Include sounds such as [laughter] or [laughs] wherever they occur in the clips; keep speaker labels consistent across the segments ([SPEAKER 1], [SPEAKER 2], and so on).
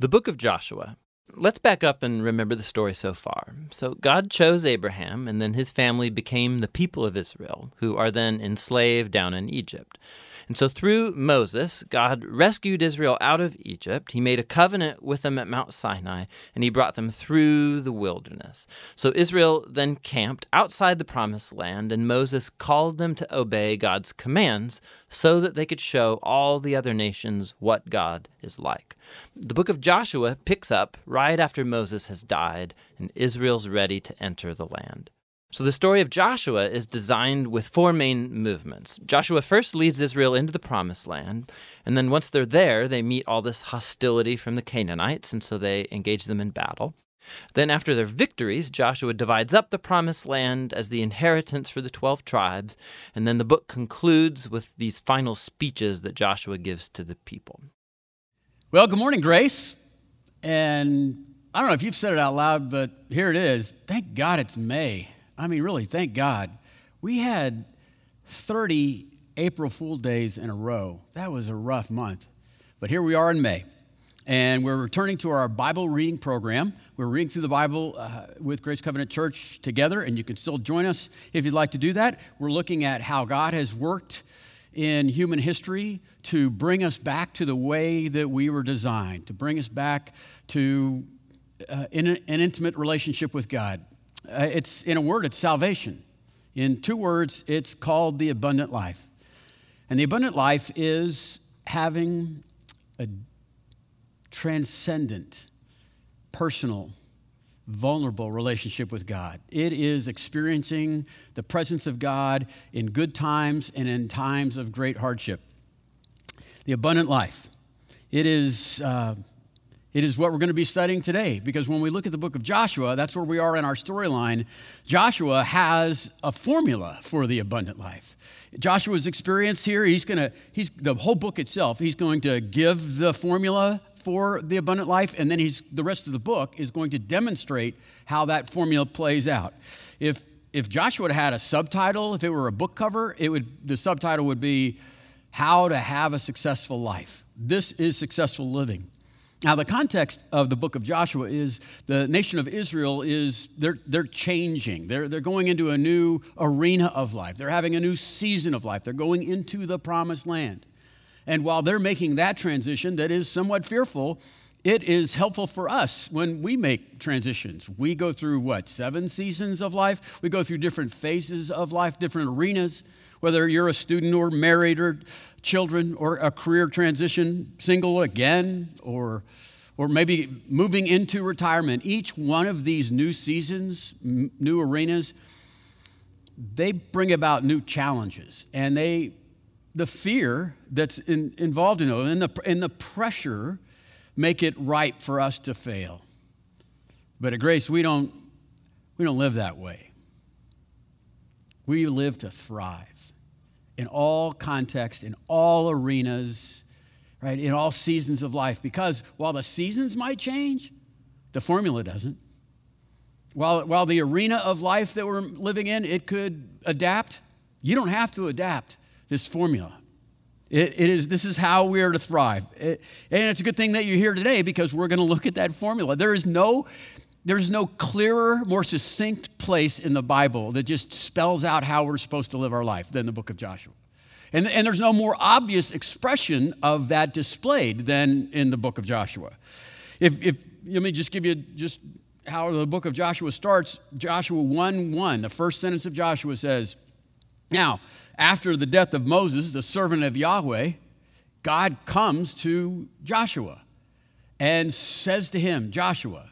[SPEAKER 1] The book of Joshua. Let's back up and remember the story so far. So, God chose Abraham, and then his family became the people of Israel, who are then enslaved down in Egypt. And so, through Moses, God rescued Israel out of Egypt. He made a covenant with them at Mount Sinai, and he brought them through the wilderness. So, Israel then camped outside the promised land, and Moses called them to obey God's commands so that they could show all the other nations what God is like. The book of Joshua picks up right after Moses has died, and Israel's ready to enter the land. So the story of Joshua is designed with four main movements. Joshua first leads Israel into the promised land, and then once they're there, they meet all this hostility from the Canaanites, and so they engage them in battle. Then, after their victories, Joshua divides up the promised land as the inheritance for the 12 tribes, and then the book concludes with these final speeches that Joshua gives to the people.
[SPEAKER 2] Well, good morning, Grace. And I don't know if you've said it out loud, but here it is. Thank God it's May. I mean, really, thank God. We had 30 April Fool days in a row. That was a rough month. But here we are in May. And we're returning to our Bible reading program. We're reading through the Bible uh, with Grace Covenant Church together, and you can still join us if you'd like to do that. We're looking at how God has worked in human history to bring us back to the way that we were designed, to bring us back to uh, in an intimate relationship with God. Uh, it's in a word, it's salvation. In two words, it's called the abundant life. And the abundant life is having a transcendent, personal, vulnerable relationship with God. It is experiencing the presence of God in good times and in times of great hardship. The abundant life. It is uh, it is what we're going to be studying today because when we look at the book of Joshua, that's where we are in our storyline. Joshua has a formula for the abundant life. Joshua's experience here, he's going to, he's, the whole book itself, he's going to give the formula for the abundant life, and then he's, the rest of the book is going to demonstrate how that formula plays out. If, if Joshua had a subtitle, if it were a book cover, it would, the subtitle would be How to Have a Successful Life. This is successful living. Now, the context of the book of Joshua is the nation of Israel is, they're, they're changing. They're, they're going into a new arena of life. They're having a new season of life. They're going into the promised land. And while they're making that transition that is somewhat fearful, it is helpful for us when we make transitions. We go through what, seven seasons of life? We go through different phases of life, different arenas, whether you're a student or married or children or a career transition, single again, or, or maybe moving into retirement. Each one of these new seasons, m- new arenas, they bring about new challenges. And they, the fear that's in, involved in it and the, and the pressure make it ripe for us to fail. But at Grace, we don't, we don't live that way. We live to thrive in all contexts, in all arenas, right, in all seasons of life. Because while the seasons might change, the formula doesn't. While, while the arena of life that we're living in, it could adapt, you don't have to adapt this formula. It, it is, this is how we are to thrive. It, and it's a good thing that you're here today because we're going to look at that formula. There is no, there's no clearer, more succinct place in the Bible that just spells out how we're supposed to live our life than the book of Joshua. And, and there's no more obvious expression of that displayed than in the book of Joshua. If, if let me just give you just how the book of Joshua starts. Joshua 1 1, the first sentence of Joshua says, Now, after the death of Moses, the servant of Yahweh, God comes to Joshua and says to him, Joshua,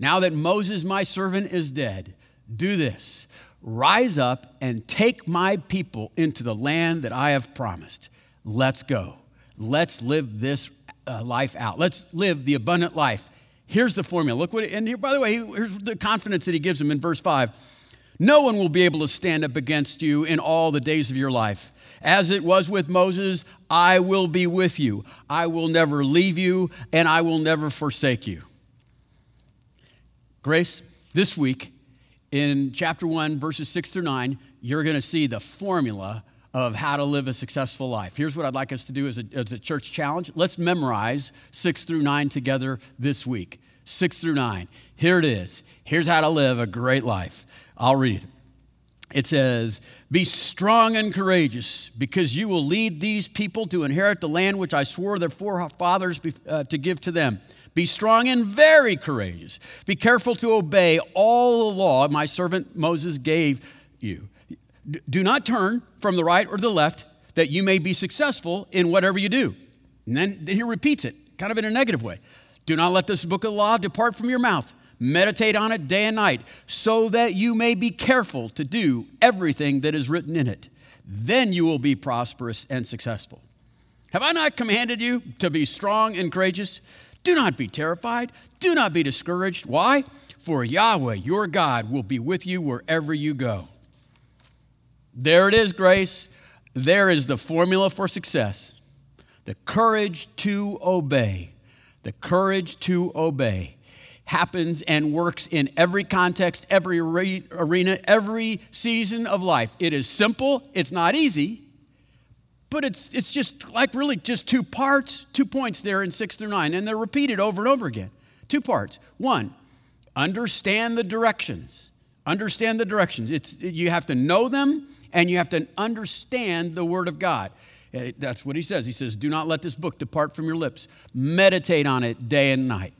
[SPEAKER 2] now that Moses, my servant, is dead, do this rise up and take my people into the land that I have promised. Let's go. Let's live this uh, life out. Let's live the abundant life. Here's the formula. Look what, and here, by the way, here's the confidence that he gives them in verse 5. No one will be able to stand up against you in all the days of your life. As it was with Moses, I will be with you. I will never leave you, and I will never forsake you. Grace, this week in chapter 1, verses 6 through 9, you're going to see the formula of how to live a successful life. Here's what I'd like us to do as a, as a church challenge. Let's memorize six through nine together this week. Six through nine. Here it is. Here's how to live a great life. I'll read it. Says, Be strong and courageous, because you will lead these people to inherit the land which I swore their forefathers uh, to give to them. Be strong and very courageous. Be careful to obey all the law my servant Moses gave you. Do not turn from the right or the left, that you may be successful in whatever you do. And then he repeats it, kind of in a negative way. Do not let this book of law depart from your mouth. Meditate on it day and night, so that you may be careful to do everything that is written in it. Then you will be prosperous and successful. Have I not commanded you to be strong and courageous? Do not be terrified. Do not be discouraged. Why? For Yahweh, your God, will be with you wherever you go. There it is, Grace. There is the formula for success the courage to obey. The courage to obey happens and works in every context, every arena, every season of life. It is simple, it's not easy, but it's, it's just like really just two parts, two points there in six through nine, and they're repeated over and over again. Two parts. One, understand the directions. Understand the directions. It's, you have to know them and you have to understand the Word of God. Eh, that's what he says. He says, Do not let this book depart from your lips. Meditate on it day and night.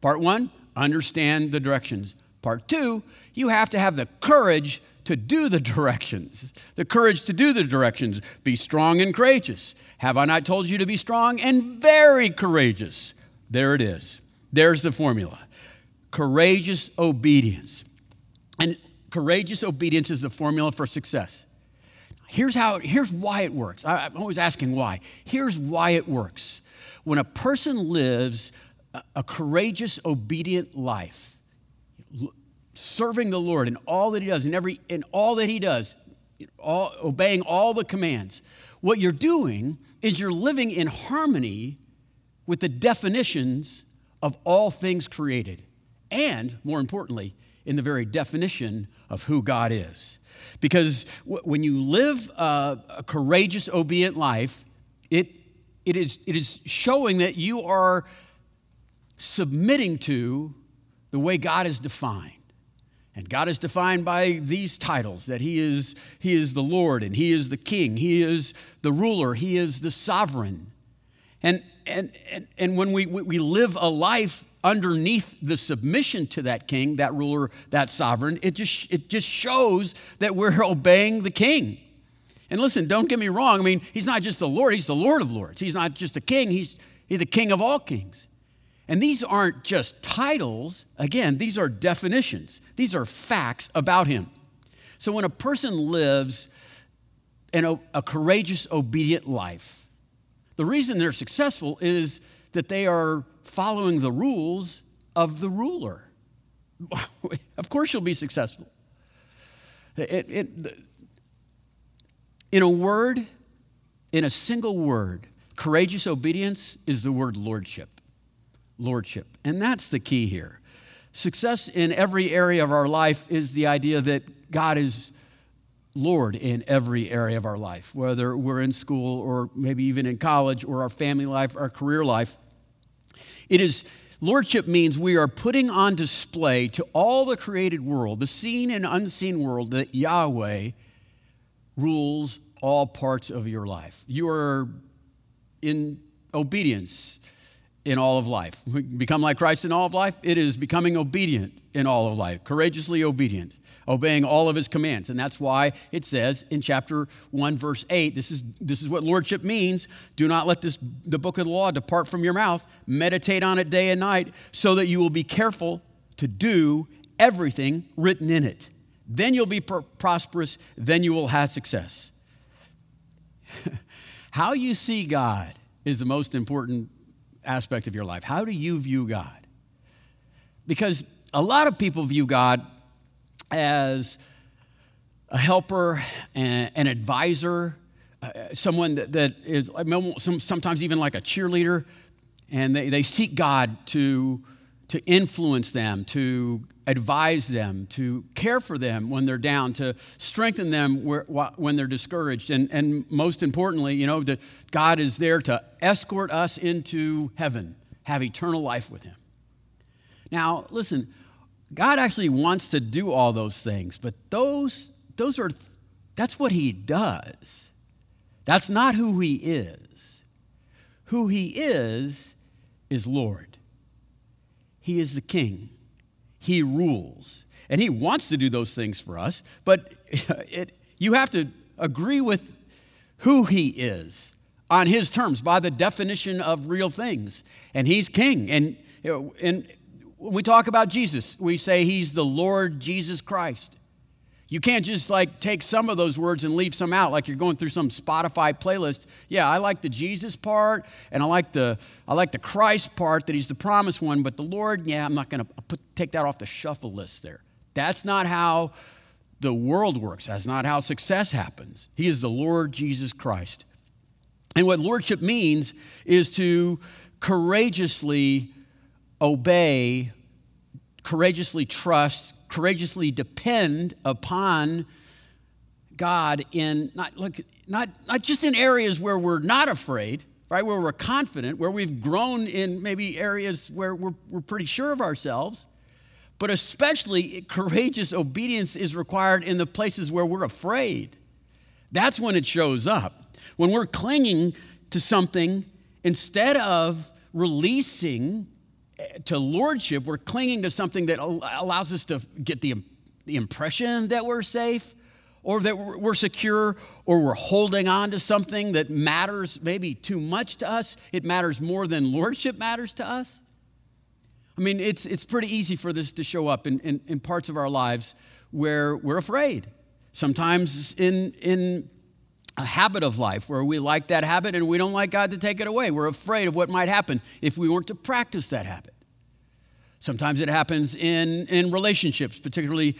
[SPEAKER 2] Part one, understand the directions. Part two, you have to have the courage to do the [laughs] directions, the courage to do the directions. Be strong and courageous. Have I not told you to be strong and very courageous? There it is. There's the formula courageous obedience. And courageous obedience is the formula for success. Here's how, here's why it works. I, am always asking why. Here's why it works. When a person lives a, courageous, obedient life, serving the Lord in all that he does, in every in all that he does, all, obeying all the commands. What you're doing is you're living in harmony with the definitions of all things created, and more importantly, in the very definition of who God is. Because when you live a, a courageous, obedient life, it, it, is, it is showing that you are submitting to the way God is defined. And God is defined by these titles that he is, he is the Lord and He is the King, He is the ruler, He is the sovereign. And, and, and, and when we, we live a life underneath the submission to that king, that ruler, that sovereign, it just, it just shows that we're [laughs] obeying the king. And listen, don't get me wrong. I mean, he's not just the Lord, he's the Lord of lords. He's not just a king, he's, he's the king of all kings. And these aren't just titles. Again, these are definitions, these are facts about him. So when a person lives in a, a courageous, obedient life, the reason they're successful is that they are following the rules of the ruler. [laughs] of course, you'll be successful. It, it, in a word, in a single word, courageous obedience is the word lordship lordship. And that's the key here. Success in every area of our life is the idea that God is Lord in every area of our life, whether we're in school or maybe even in college or our family life, our career life. It is lordship means we are putting on display to all the created world, the seen and unseen world, that Yahweh rules all parts of your life. You are in obedience in all of life. We become like Christ in all of life. It is becoming obedient in all of life, courageously obedient, obeying all of his commands. And that's why it says in chapter 1, verse 8, this is, this is what lordship means. Do not let this, the book of the law depart from your mouth. Meditate on it day and night, so that you will be careful to do everything written in it. Then you'll be pr- prosperous, then you will have success. [laughs] How you see God is the most important aspect of your life. How do you view God? Because a lot of people view God as a helper, and an advisor, uh, someone that, is sometimes even like a cheerleader, and they, they seek God to, to influence them, to advise them, to care for them when they're down, to strengthen them when they're discouraged. And, and most importantly, you know, that God is there to escort us into heaven, have eternal life with Him. Now, listen, God actually wants to do all those things, but those, those are, that's what He does. That's not who He is. Who He is, is Lord. He is the king, He rules. And He wants to do those things for us, but [laughs] it, you have to agree with who He is on His terms by the definition of real things. And He's king. And, and when we talk about Jesus, we say He's the Lord Jesus Christ. You can't just like take some of those words and leave some out like you're going through some Spotify playlist. Yeah, I like the Jesus part and I like the I like the Christ part that he's the promised one, but the Lord, yeah, I'm not going to take that off the shuffle list there. That's not how the world works. That's not how success happens. He is the Lord Jesus Christ. And what lordship means is to courageously obey, courageously trust, courageously depend upon God in not look not not just in areas where we're not afraid, right? Where we're confident, where we've grown in maybe areas where we're, we're pretty sure of ourselves, but especially courageous obedience is required in the places where we're afraid. That's when it shows up. When we're clinging to something instead of releasing to lordship, we're clinging to something that allows us to get the, the impression that we're safe or that we're secure or we're holding on to something that matters maybe too much to us. It matters more than lordship matters to us. I mean, it's, it's pretty easy for this to show up in, in, in parts of our lives where we're afraid. Sometimes in, in a habit of life where we like that habit and we don't like God to take it away. We're afraid of what might happen if we weren't to practice that habit. Sometimes it happens in, in relationships, particularly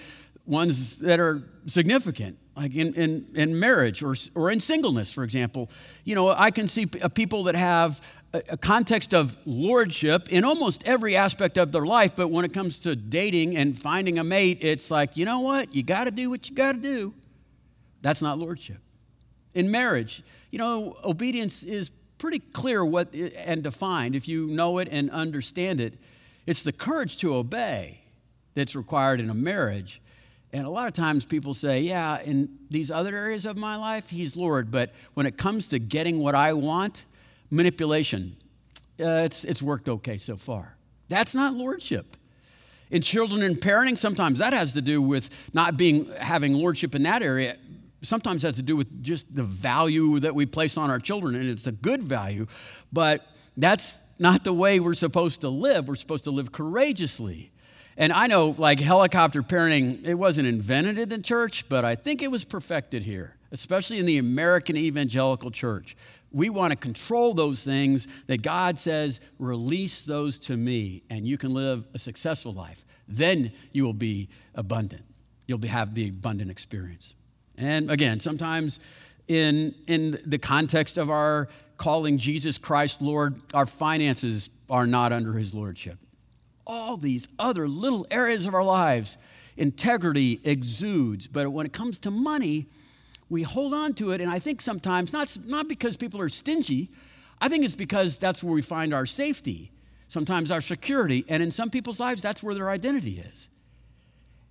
[SPEAKER 2] ones that are significant, like in, in, in marriage or, or in singleness, for example. You know, I can see uh, people that have a, a context of lordship in almost every aspect of their life, but when it comes to dating and finding a mate, it's like, you know what? You got to do what you got to do. That's not lordship. In marriage, you know, obedience is pretty clear what and defined if you know it and understand it. It's the courage to obey that's required in a marriage. And a lot of times people say, yeah, in these other areas of my life, he's Lord. But when it comes to getting what I want, manipulation, uh, it's, it's worked okay so far. That's not lordship. In children and parenting, sometimes that has to do with not being having lordship in that area sometimes has to do with just the value that we place on our children, and it's a good value, but that's not the way we're supposed to live. We're supposed to live courageously. And I know, like helicopter parenting, it wasn't invented in the church, but I think it was perfected here, especially in the American evangelical church. We want to control those things that God says, release those to me, and you can live a successful life. Then you will be abundant. You'll be, have the abundant experience. And again, sometimes in, in the context of our calling Jesus Christ Lord, our finances are not under his lordship. All these other little areas of our lives, integrity exudes. But when it comes to money, we hold on to it. And I think sometimes, not, not because people are stingy, I think it's because that's where we find our safety, sometimes our security. And in some people's lives, that's where their identity is.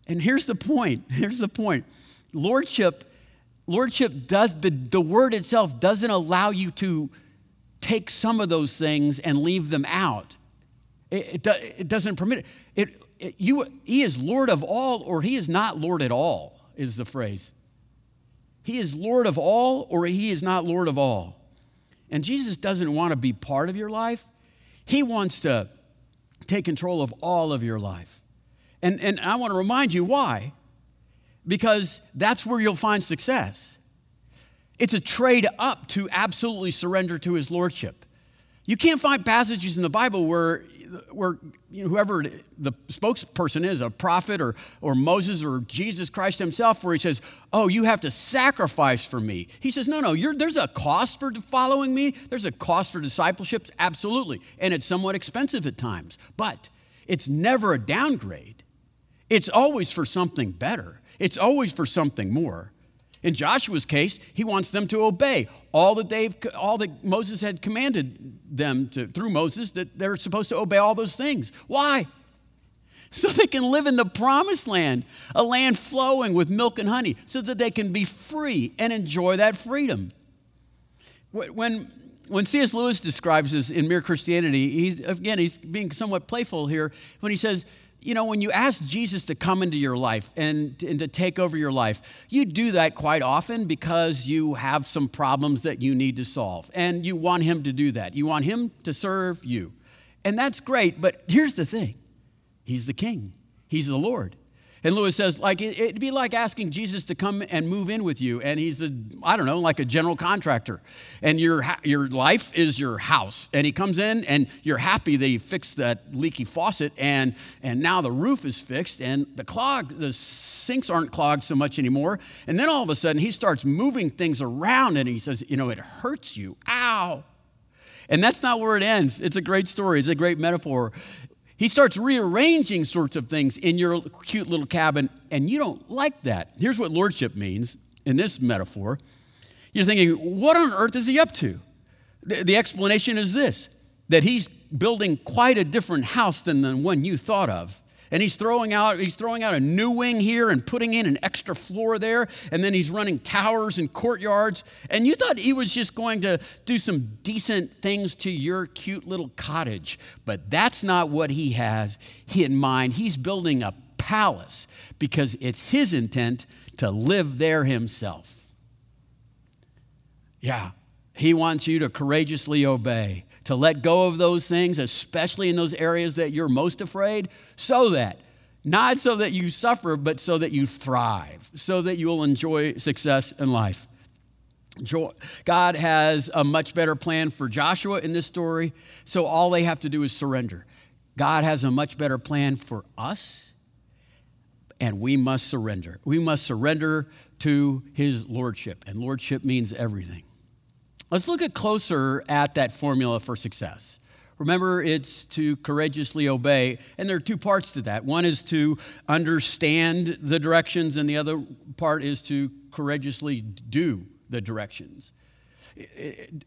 [SPEAKER 2] And here's the point [laughs] here's the point lordship lordship does the, the word itself doesn't allow you to take some of those things and leave them out. It, it, it doesn't permit it. It, it, you, he is lord of all or he is not lord at all is the phrase. He is lord of all or he is not lord of all. And jesus doesn't want to be part of your life. He wants to take control of all of your life. And, and i want to remind you why because that's where you'll find success. It's a trade up to absolutely surrender to his lordship. You can't find passages in the Bible where, where you know, whoever the spokesperson is, a prophet or, or Moses or Jesus Christ himself, where he says, Oh, you have to sacrifice for me. He says, No, no, there's a cost for following me, there's a cost for discipleship, absolutely. And it's somewhat expensive at times. But it's never a downgrade. It's always for something better, it's always for something more. In Joshua's case, he wants them to obey all that they've all that Moses had commanded them to through Moses that they're supposed to obey all those things. Why? So they can live in the promised land, a land flowing with milk and honey, so that they can be free and enjoy that freedom. When, when C.S. Lewis describes this in Mere Christianity, he's, again, he's being somewhat playful here when he says, you know, when you ask Jesus to come into your life and, and to take over your life, you do that quite often because you have some problems that you need to solve. And you want him to do that. You want him to serve you. And that's great, but here's the thing He's the king, He's the Lord. And Lewis says, like, it'd be like asking Jesus to come and move in with you. And he's a, I don't know, like a general contractor. And your, your life is your house. And he comes in and you're happy that he fixed that leaky faucet. And, and now the roof is fixed and the clog, the sinks aren't clogged so much anymore. And then all of a sudden he starts moving things around and he says, you know, it hurts you. Ow. And that's not where it ends. It's a great story, it's a great metaphor. He starts rearranging sorts of things in your cute little cabin, and you don't like that. Here's what lordship means in this metaphor. You're thinking, what on earth is he up to? The, the explanation is this that he's building quite a different house than the one you thought of and he's throwing out he's throwing out a new wing here and putting in an extra floor there. And then he's running towers and courtyards. And you thought he was just going to do some decent things to your cute little cottage. But that's not what he has in mind. He's building a palace because it's his intent to live there himself. Yeah he wants you to courageously obey to let go of those things, especially in those areas that you're most afraid, so that, not so that you suffer, but so that you thrive, so that you'll enjoy success in life. God has a much better plan for Joshua in this story, so all they have to do is surrender. God has a much better plan for us, and we must surrender. We must surrender to his lordship, and lordship means everything. Let's look at closer at that formula for success. Remember, it's to courageously obey. And there are two parts to that. One is to understand the directions, and the other part is to courageously do the directions.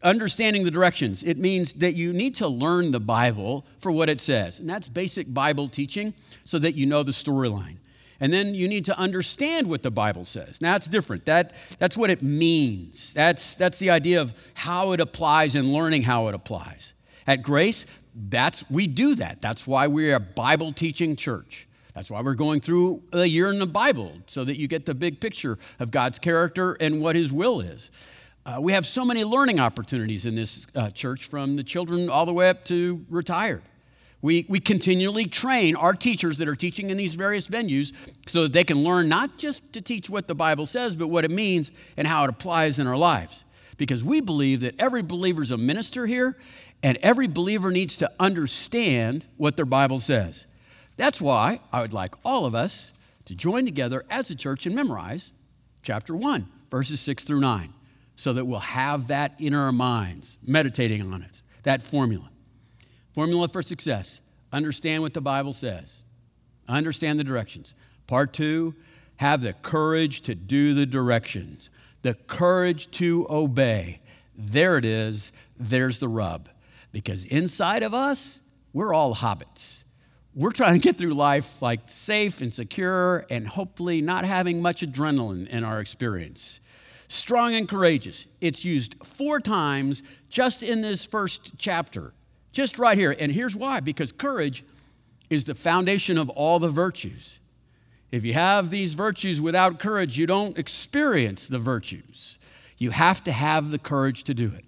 [SPEAKER 2] Understanding the directions, it means that you need to learn the Bible for what it says. And that's basic Bible teaching so that you know the storyline. And then you need to understand what the Bible says. Now, it's different. That, that's what it means. That's, that's the idea of how it applies and learning how it applies. At Grace, that's, we do that. That's why we're a Bible teaching church. That's why we're going through a year in the Bible, so that you get the big picture of God's character and what His will is. Uh, we have so many learning opportunities in this uh, church, from the children all the way up to retired. We, we continually train our teachers that are teaching in these various venues so that they can learn not just to teach what the Bible says, but what it means and how it applies in our lives. Because we believe that every believer is a minister here, and every believer needs to understand what their Bible says. That's why I would like all of us to join together as a church and memorize chapter 1, verses 6 through 9, so that we'll have that in our minds, meditating on it, that formula. Formula for success understand what the Bible says, understand the directions. Part two, have the courage to do the directions, the courage to obey. There it is, there's the rub. Because inside of us, we're all hobbits. We're trying to get through life like safe and secure and hopefully not having much adrenaline in our experience. Strong and courageous. It's used four times just in this first chapter. Just right here. And here's why because courage is the foundation of all the virtues. If you have these virtues without courage, you don't experience the virtues. You have to have the courage to do it.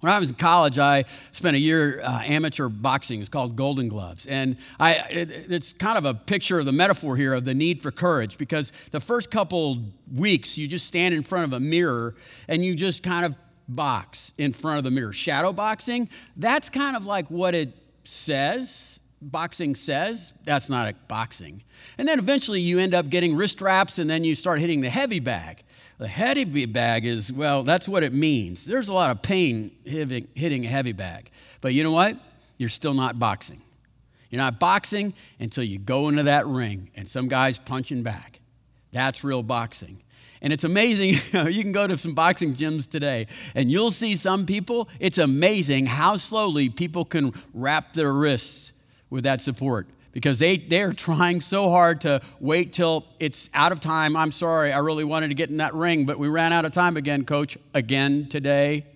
[SPEAKER 2] When I was in college, I spent a year uh, amateur boxing. It's called Golden Gloves. And I, it, it's kind of a picture of the metaphor here of the need for courage because the first couple weeks, you just stand in front of a mirror and you just kind of box in front of the mirror. Shadow boxing, that's kind of like what it says. Boxing says that's not a boxing. And then eventually you end up getting wrist wraps and then you start hitting the heavy bag. The heavy bag is, well, that's what it means. There's a lot of pain hitting a heavy bag. But you know what? You're still not boxing. You're not boxing until you go into that ring and some guy's punching back. That's real boxing. And it's amazing. [laughs] you can go to some boxing gyms today and you'll see some people. It's amazing how slowly people can wrap their wrists with that support because they, they're trying so hard to wait till it's out of time. I'm sorry, I really wanted to get in that ring, but we ran out of time again, coach, again today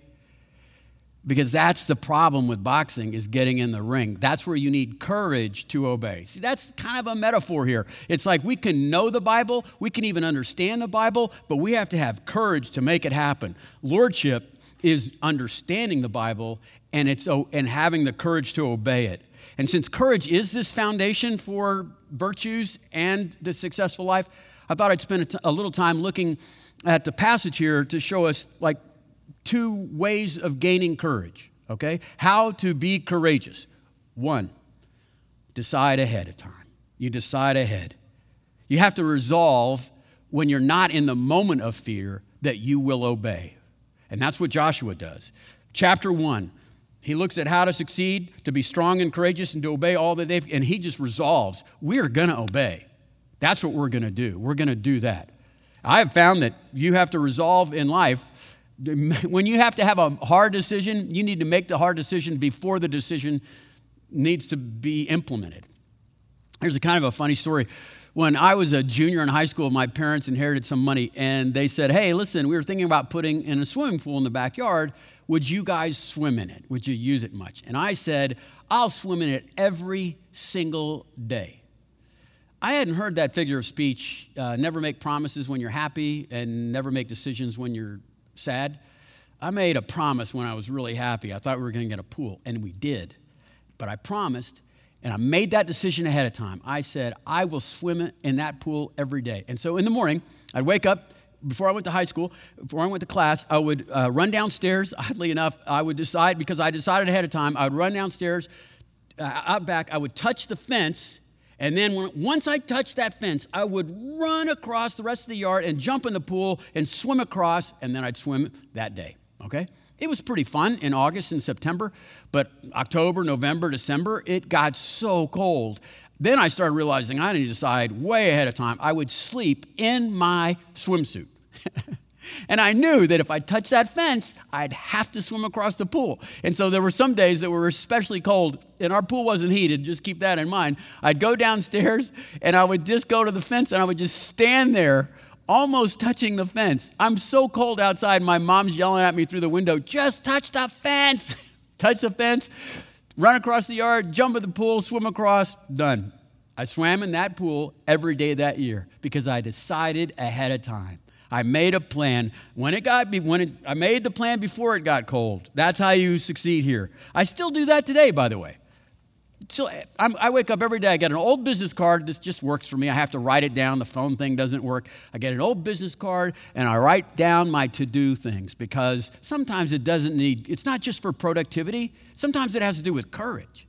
[SPEAKER 2] because that's the problem with boxing is getting in the ring. That's where you need courage to obey. See that's kind of a metaphor here. It's like we can know the bible we can even understand the bible but we have to have courage to make it happen. Lordship is understanding the bible and it's oh, and having the courage to obey it. And since courage is this foundation for virtues and the successful life i thought i'd spend a little time looking at the passage here to show us like two ways of gaining courage, okay? How to be courageous. One, decide ahead of time. You decide ahead. You have to resolve when you're not in the moment of fear that you will obey. And that's what Joshua does. Chapter 1, he looks at how to succeed, to be strong and courageous, and to obey all that they've, and he just resolves, we're going to obey. That's what we're going to do. We're going to do that. I have found that you have to resolve in life [laughs] when you have to have a hard decision, you need to make the hard decision before the decision needs to be implemented. Here's a kind of a funny story. When I was a junior in high school, my parents inherited some money and they said, Hey, listen, we were thinking about putting in a swimming pool in the backyard. Would you guys swim in it? Would you use it much? And I said, I'll swim in it every single day. I hadn't heard that figure of speech uh, never make promises when you're happy and never make decisions when you're sad. I made a promise when I was really happy. I thought we were going to get a pool, and we did. But I promised, and I made that decision ahead of time. I said, I will swim in that pool every day. And so in the morning, I'd wake up. Before I went to high school, before I went to class, I would uh, run downstairs. [laughs] Oddly enough, I would decide, because I decided ahead of time, I would run downstairs, uh, out back, I would touch the fence, and then when, once I touched that fence, I would run across the rest of the yard and jump in the pool and swim across, and then I'd swim that day. Okay? It was pretty fun in August and September, but October, November, December, it got so cold. Then I started realizing I need to decide way ahead of time. I would sleep in my swimsuit. [laughs] And I knew that if I touched that fence, I'd have to swim across the pool. And so there were some days that were especially cold, and our pool wasn't heated, just keep that in mind. I'd go downstairs and I would just go to the fence and I would just stand there almost touching the fence. I'm so cold outside, my mom's yelling at me through the window, just touch the fence. [laughs] touch the fence, run across the yard, jump in the pool, swim across, done. I swam in that pool every day that year because I decided ahead of time. I made a plan. When it got, be, when it, I made the plan before it got cold. That's how you succeed here. I still do that today, by the way. So I'm, i wake up every day. I get an old business card. This just works for me. I have to write it down. The phone thing doesn't work. I get an old business card and I write down my to do things because sometimes it doesn't need, it's not just for productivity, sometimes it has to do with courage.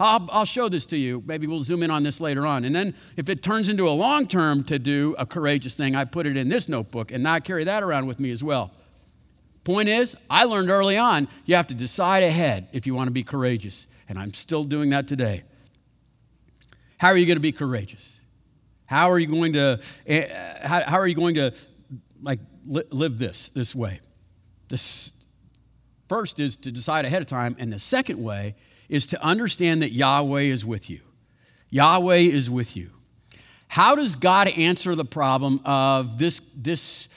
[SPEAKER 2] I'll, I'll show this to you. Maybe we'll zoom in on this later on. And then if it turns into a long term to do a courageous thing, I put it in this notebook and I carry that around with me as well. Point is, I learned early on you have to decide ahead if you want to be courageous. And I'm still doing that today. How are you going to be courageous? How are you going to, uh, how, are you going to like li- live this this way? This first is to decide ahead of time, and the second way is to understand that Yahweh is with you. Yahweh is with you. How does God answer the problem of this, this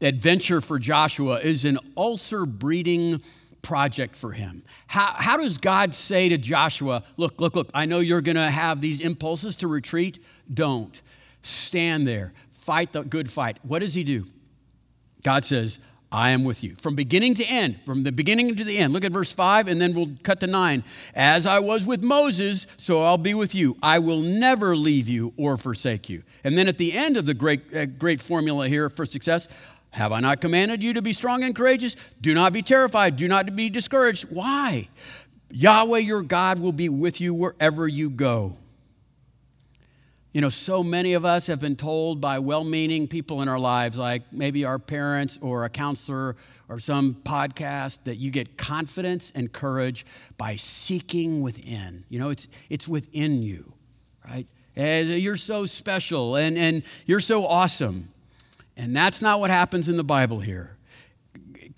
[SPEAKER 2] adventure for Joshua is an ulcer breeding project for him? How, how does God say to Joshua, Look, look, look, I know you're going to have these impulses to retreat. Don't. Stand there. Fight the good fight. What does he do? God says, I am with you. From beginning to end, from the beginning to the end. Look at verse 5, and then we'll cut to 9. As I was with Moses, so I'll be with you. I will never leave you or forsake you. And then at the end of the great, uh, great formula here for success, have I not commanded you to be strong and courageous? Do not be terrified. Do not be discouraged. Why? Yahweh your God will be with you wherever you go. You know, so many of us have been told by well meaning people in our lives, like maybe our parents or a counselor or some podcast, that you get confidence and courage by seeking within. You know, it's, it's within you, right? You're so special and, and you're so awesome. And that's not what happens in the Bible here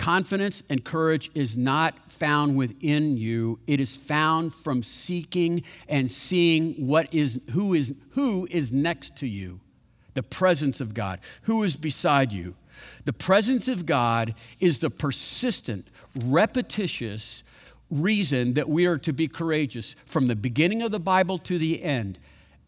[SPEAKER 2] confidence and courage is not found within you. It is found from seeking and seeing what is who is who is next to you. The presence of god. Who is beside you? The presence of god is the persistent repetitious reason that we are to be courageous. From the beginning of the bible to the end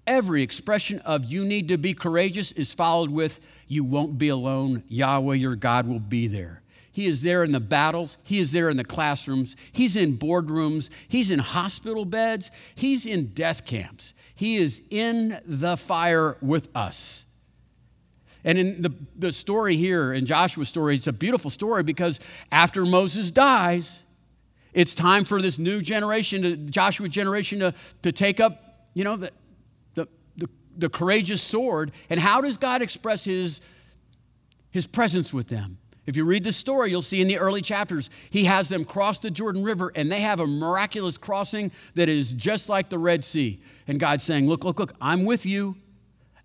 [SPEAKER 2] every expression of you need to be courageous is followed with you won't be alone. Yahweh your god will be there he is there in the battles. He is there in the classrooms. He's in boardrooms. He's in hospital beds. He's in death camps. He is in the fire with us. And in the, the story here, in Joshua's story, it's a beautiful story because after Moses dies, it's time for this new generation, to, Joshua generation, to, to take up, you know, the, the, the, the courageous sword. And how does God express his, his presence with them? If you read the story, you'll see in the early chapters, he has them cross the Jordan River and they have a miraculous crossing that is just like the Red Sea. And God's saying, Look, look, look, I'm with you.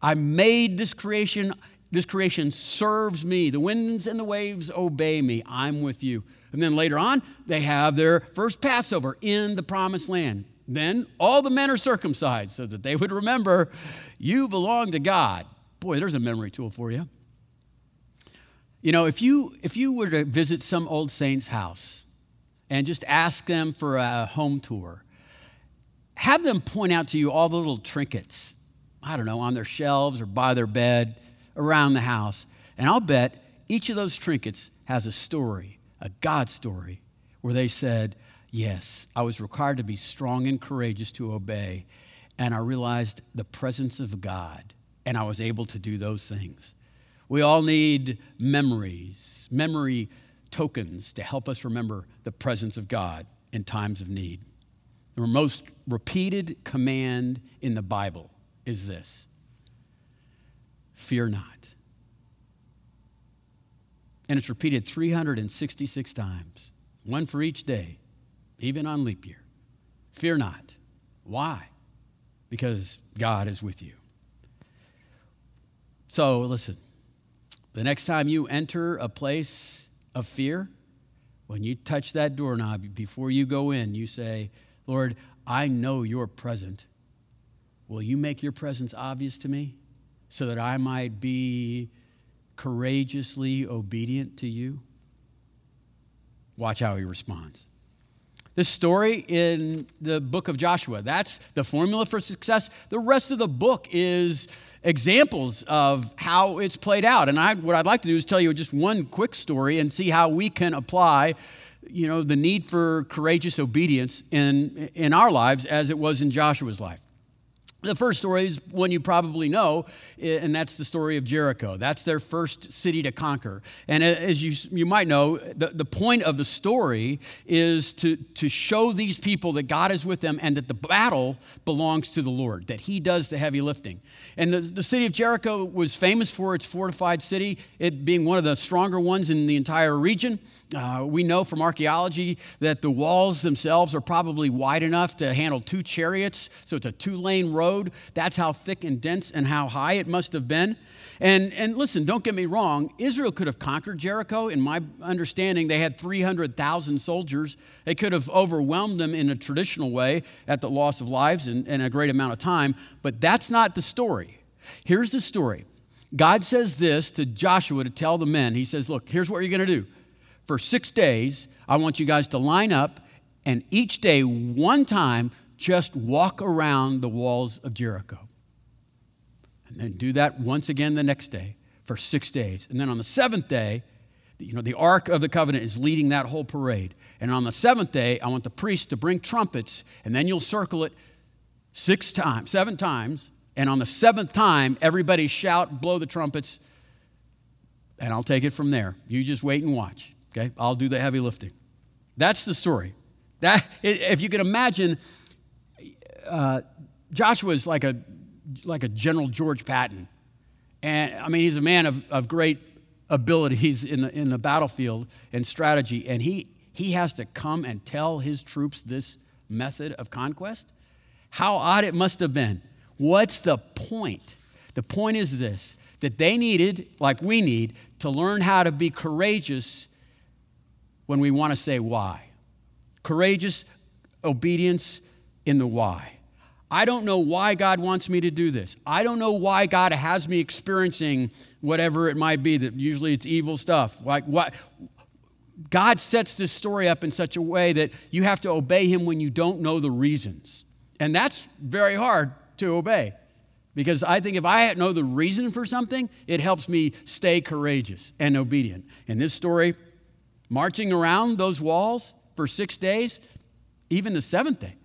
[SPEAKER 2] I made this creation. This creation serves me. The winds and the waves obey me. I'm with you. And then later on, they have their first Passover in the promised land. Then all the men are circumcised so that they would remember you belong to God. Boy, there's a memory tool for you. You know, if you, if you were to visit some old saint's house and just ask them for a home tour, have them point out to you all the little trinkets, I don't know, on their shelves or by their bed, around the house. And I'll bet each of those trinkets has a story, a God story, where they said, Yes, I was required to be strong and courageous to obey. And I realized the presence of God, and I was able to do those things. We all need memories, memory tokens to help us remember the presence of God in times of need. The most repeated command in the Bible is this fear not. And it's repeated 366 times, one for each day, even on leap year. Fear not. Why? Because God is with you. So, listen, the next time you enter a place of fear, when you touch that doorknob, before you go in, you say, Lord, I know you're present. Will you make your presence obvious to me so that I might be courageously obedient to you? Watch how he responds. This story in the book of Joshua, that's the formula for success. The rest of the book is examples of how it's played out. And I, what I'd like to do is tell you just one quick story and see how we can apply you know the need for courageous obedience in in our lives as it was in Joshua's life. The first story is one you probably know, and that's the story of Jericho. That's their first city to conquer. And as you, you might know, the, the point of the story is to, to show these people that God is with them and that the battle belongs to the Lord, that He does the heavy lifting. And the, the city of Jericho was famous for its fortified city, it being one of the stronger ones in the entire region. Uh, we know from archaeology that the walls themselves are probably wide enough to handle two chariots, so it's a two lane road. That's how thick and dense and how high it must have been. And, and listen, don't get me wrong, Israel could have conquered Jericho. In my understanding, they had 300,000 soldiers. They could have overwhelmed them in a traditional way at the loss of lives and, and a great amount of time, but that's not the story. Here's the story God says this to Joshua to tell the men. He says, Look, here's what you're going to do for six days, I want you guys to line up and each day, one time, just walk around the walls of Jericho. And then do that once again the next day for six days. And then on the seventh day, you know, the Ark of the Covenant is leading that whole parade. And on the seventh day, I want the priests to bring trumpets, and then you'll circle it six times, seven times. And on the seventh time, everybody shout, blow the trumpets, and I'll take it from there. You just wait and watch. Okay, I'll do the heavy lifting. That's the story. That if you can imagine, uh, Joshua is like a like a General George Patton. And I mean, he's a man of, of great abilities in the, in the battlefield and strategy. And he, he has to come and tell his troops this method of conquest. How odd it must have been. What's the point? The point is this that they needed, like we need, to learn how to be courageous when we want to say why. Courageous obedience in the why. I don't know why God wants me to do this. I don't know why God has me experiencing whatever it might be that usually it's evil stuff. Like what God sets this story up in such a way that you have to obey him when you don't know the reasons. And that's very hard to obey. Because I think if I know the reason for something, it helps me stay courageous and obedient. In this story, marching around those walls for six days, even the seventh day,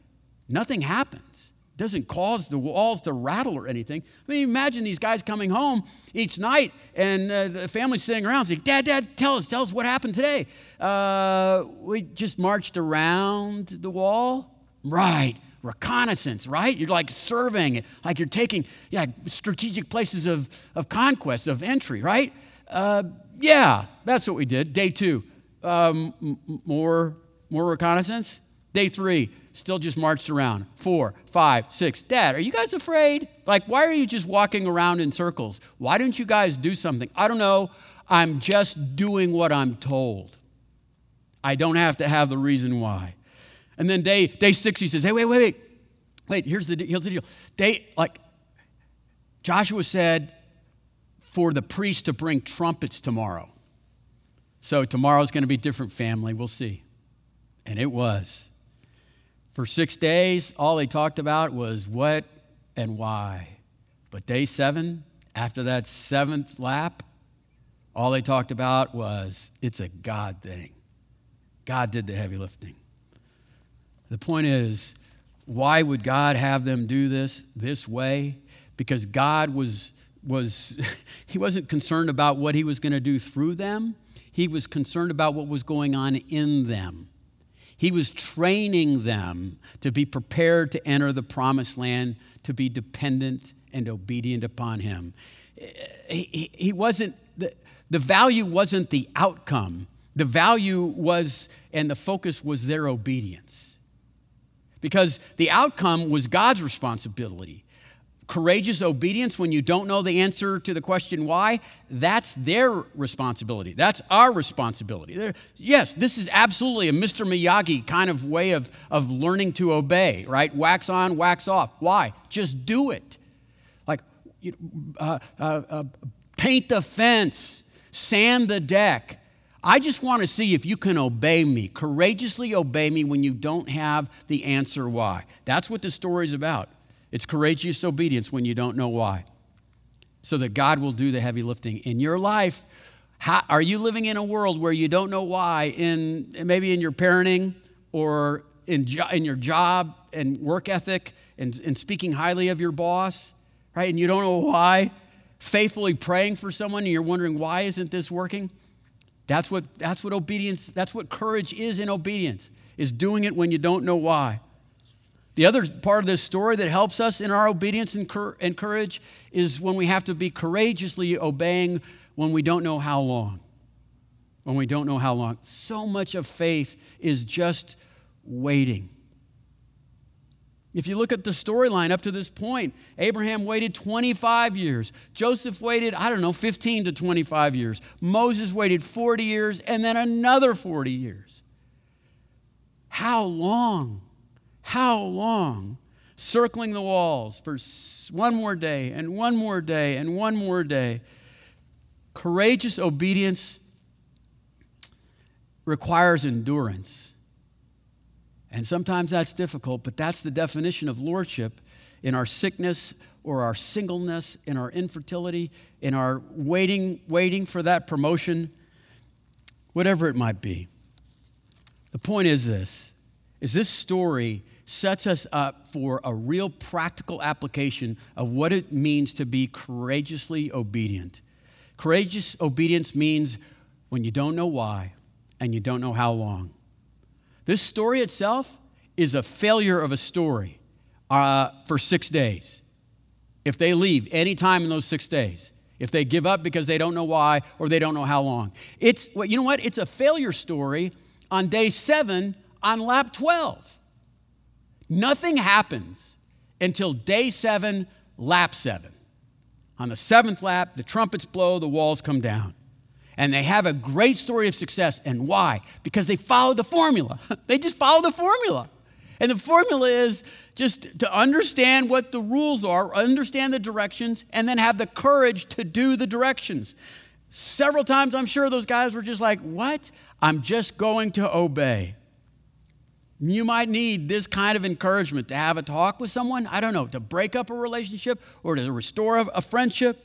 [SPEAKER 2] nothing happens. Doesn't cause the walls to rattle or anything. I mean, imagine these guys coming home each night and uh, the family sitting around saying, Dad, Dad, tell us, tell us what happened today. Uh, we just marched around the wall. Right reconnaissance, right? You're like surveying it, like you're taking yeah, strategic places of, of conquest, of entry, right? Uh, yeah, that's what we did. Day two, um, more, more reconnaissance. Day three, still just marched around. Four, five, six. Dad, are you guys afraid? Like, why are you just walking around in circles? Why don't you guys do something? I don't know. I'm just doing what I'm told. I don't have to have the reason why. And then day, day six, he says, hey, wait, wait, wait. Wait, here's the, here's the deal. They, like, Joshua said for the priest to bring trumpets tomorrow. So tomorrow's going to be different family. We'll see. And it was. For six days, all they talked about was what and why. But day seven, after that seventh lap, all they talked about was it's a God thing. God did the heavy lifting. The point is, why would God have them do this this way? Because God was, was [laughs] he wasn't concerned about what he was going to do through them. He was concerned about what was going on in them. He was training them to be prepared to enter the promised land, to be dependent and obedient upon him. He, he wasn't, the, the value wasn't the outcome. The value was, and the focus was their obedience because the outcome was God's responsibility. Courageous obedience when you don't know the answer to the question why, that's their responsibility. That's our responsibility. They're, yes, this is absolutely a Mr. Miyagi kind of way of, of learning to obey, right? Wax on, wax off. Why? Just do it. Like, uh, uh, uh, paint the fence, sand the deck, I just want to see if you can obey me, courageously obey me when you don't have the answer why. That's what the story is about. It's courageous obedience when you don't know why. So that God will do the heavy lifting in your life. How, are you living in a world where you don't know why in maybe in your parenting or in, jo- in your job and work ethic and, and speaking highly of your boss, right? And you don't know why. Faithfully praying for someone and you're wondering why isn't this working? That's what, that's what obedience, that's what courage is in obedience, is doing it when you don't know why. The other part of this story that helps us in our obedience and, courage is when we have to be courageously obeying when we don't know how long. When we don't know how long. So much of faith is just waiting. If you look at the storyline up to this point, Abraham waited 25 years. Joseph waited, I don't know, 15 to 25 years. Moses waited 40 years and then another 40 years. How long? How long? Circling the walls for one more day and one more day and one more day. Courageous obedience requires endurance. And sometimes that's difficult, but that's the definition of lordship in our sickness or our singleness, in our infertility, in our waiting, waiting for that promotion, whatever it might be. The point is this is this story sets us up for a real practical application of what it means to be courageously obedient. Courageous obedience means when you don't know why and you don't know how long. This story itself is a failure of a story uh, for six days. if they leave any time in those six days. If they give up because they don't know why or they don't know how long. It's, well, you know what? It's a failure story on day seven on lap 12. Nothing happens until day seven, lap seven. On the seventh lap, the trumpets blow, the walls come down. And they have a great story of success. And why? Because they followed the formula. [laughs] they just follow the formula. And the formula is just to understand what the rules are, understand the directions, and then have the courage to do the directions. Several times, I'm sure those guys were just like, What? I'm just going to obey. You might need this kind of encouragement to have a talk with someone, I don't know, to break up a relationship or to restore a friendship,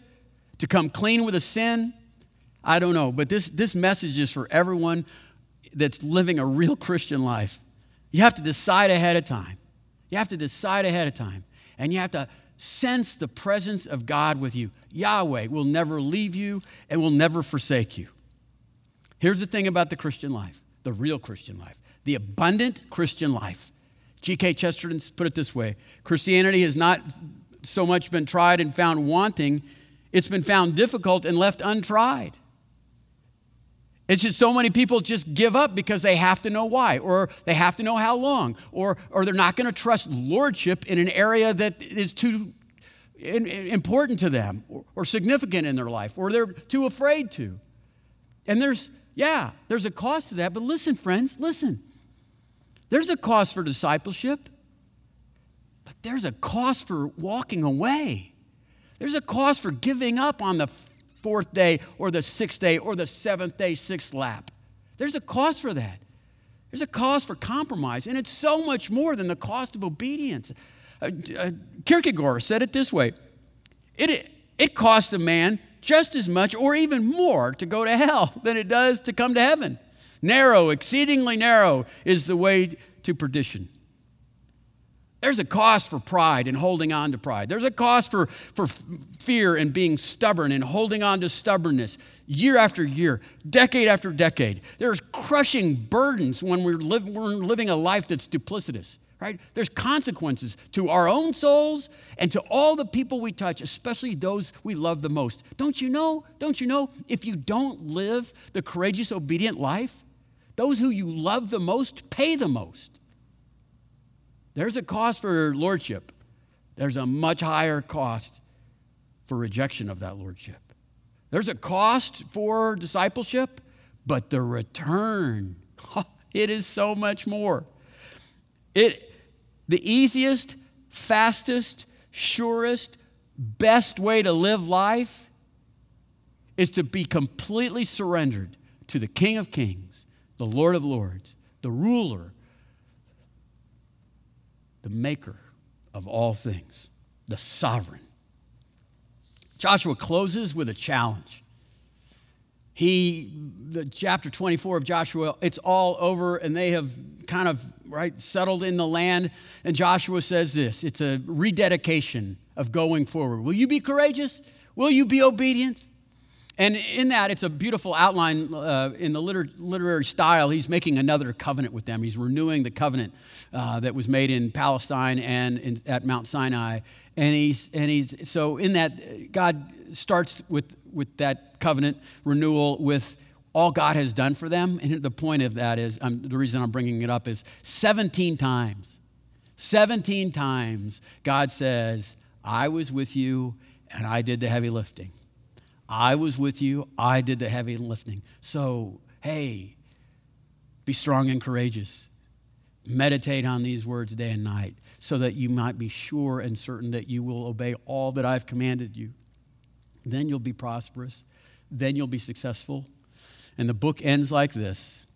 [SPEAKER 2] to come clean with a sin. I don't know, but this, this message is for everyone that's living a real Christian life. You have to decide ahead of time. You have to decide ahead of time. And you have to sense the presence of God with you. Yahweh will never leave you and will never forsake you. Here's the thing about the Christian life, the real Christian life, the abundant Christian life. G.K. Chesterton put it this way Christianity has not so much been tried and found wanting, it's been found difficult and left untried. It's just so many people just give up because they have to know why, or they have to know how long, or, or they're not going to trust lordship in an area that is too important to them or, or significant in their life, or they're too afraid to. And there's, yeah, there's a cost to that, but listen, friends, listen. There's a cost for discipleship, but there's a cost for walking away. There's a cost for giving up on the fourth day or the sixth day or the seventh day, sixth lap. There's a cost for that. There's a cost for compromise, and it's so much more than the cost of obedience. Uh, uh, Kierkegaard said it this way it, it costs a man just as much or even more to go to hell than it does to come to heaven. Narrow, exceedingly narrow, is the way to perdition. There's a cost for pride and holding on to pride. There's a cost for, for fear and being stubborn and holding on to stubbornness year after year, decade after decade. There's crushing burdens when we're, we're living a life that's duplicitous, right? There's consequences to our own souls and to all the people we touch, especially those we love the most. Don't you know? Don't you know? If you don't live the courageous, obedient life, those who you love the most pay the most. There's a cost for lordship, there's a much higher cost for rejection of that lordship. There's a cost for discipleship, but the return, [laughs] it is so much more. It, the easiest, fastest, surest, best way to live life is to be completely surrendered to the King of Kings, the Lord of Lords, the ruler the maker of all things, the sovereign. Joshua closes with a challenge. He, the chapter 24 of Joshua, it's all over, and they have kind of right settled in the land. And Joshua says this it's a rededication of going forward. Will you be courageous? Will you be obedient? And in that, it's a beautiful outline uh, in the liter- literary style. He's making another covenant with them. He's renewing the covenant uh, that was made in Palestine and in, at Mount Sinai. And he's, and he's, so in that, God starts with, with that covenant renewal with all God has done for them. And the point of that is, um, the reason I'm bringing it up is 17 times, 17 times, God says, I was with you and I did the heavy lifting. I was with you, I did the heavy lifting. So, hey, be strong and courageous. Meditate on these words day and night so that you might be sure and certain that you will obey all that I've commanded you. Then you'll be prosperous. Then you'll be successful. And the book ends like this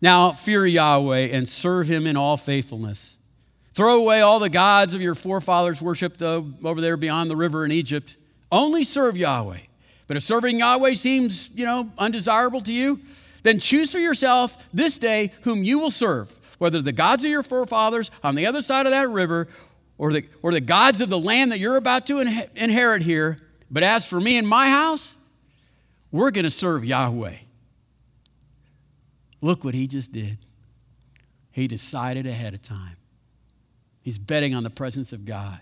[SPEAKER 2] Now fear Yahweh and serve him in all faithfulness. Throw away all the gods of your forefathers worshipped over there beyond the river in Egypt only serve Yahweh. But if serving Yahweh seems, you know, undesirable to you, then choose for yourself this day whom you will serve, whether the gods of your forefathers on the other side of that river or the, or the gods of the land that you're about to inherit here. But as for me and my house, we're going to serve Yahweh. Look what he just did. He decided ahead of time. He's betting on the presence of God.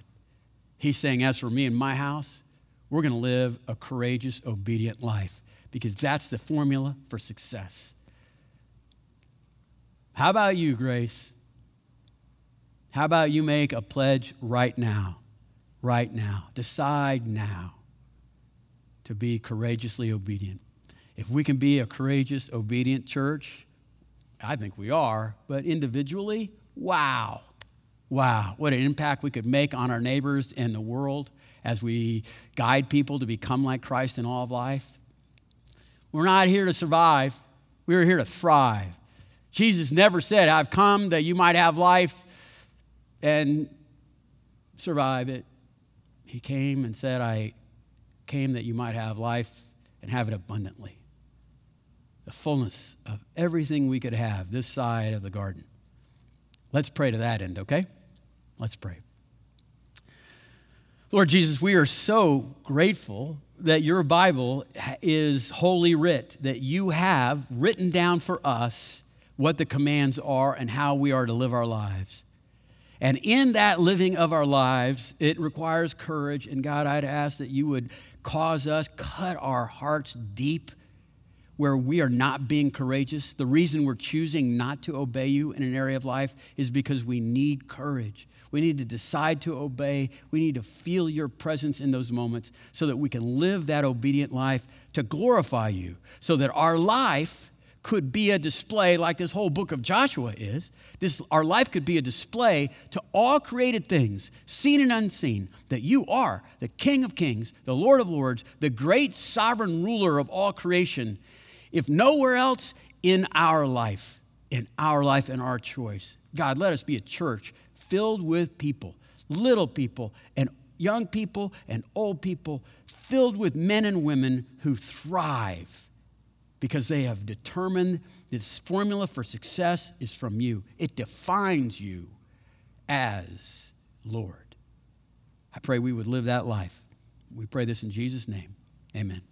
[SPEAKER 2] He's saying, as for me and my house, we're going to live a courageous, obedient life because that's the formula for success. How about you, Grace? How about you make a pledge right now? Right now. Decide now to be courageously obedient. If we can be a courageous, obedient church, I think we are, but individually, wow. Wow, what an impact we could make on our neighbors and the world as we guide people to become like Christ in all of life. We're not here to survive, we're here to thrive. Jesus never said, I've come that you might have life and survive it. He came and said, I came that you might have life and have it abundantly. The fullness of everything we could have this side of the garden. Let's pray to that end, okay? Let's pray. Lord Jesus, we are so grateful that your Bible is holy writ, that you have written down for us what the commands are and how we are to live our lives. And in that living of our lives, it requires courage. And God, I'd ask that you would cause us, cut our hearts deep where we are not being courageous. The reason we're choosing not to obey you in an area of life is because we need courage. We need to decide to obey. We need to feel your presence in those moments so that we can live that obedient life to glorify you, so that our life could be a display like this whole book of Joshua is. This, our life could be a display to all created things, seen and unseen, that you are the King of kings, the Lord of lords, the great sovereign ruler of all creation, if nowhere else, in our life, in our life and our choice. God, let us be a church filled with people, little people, and young people and old people, filled with men and women who thrive because they have determined this formula for success is from you. It defines you as Lord. I pray we would live that life. We pray this in Jesus' name. Amen.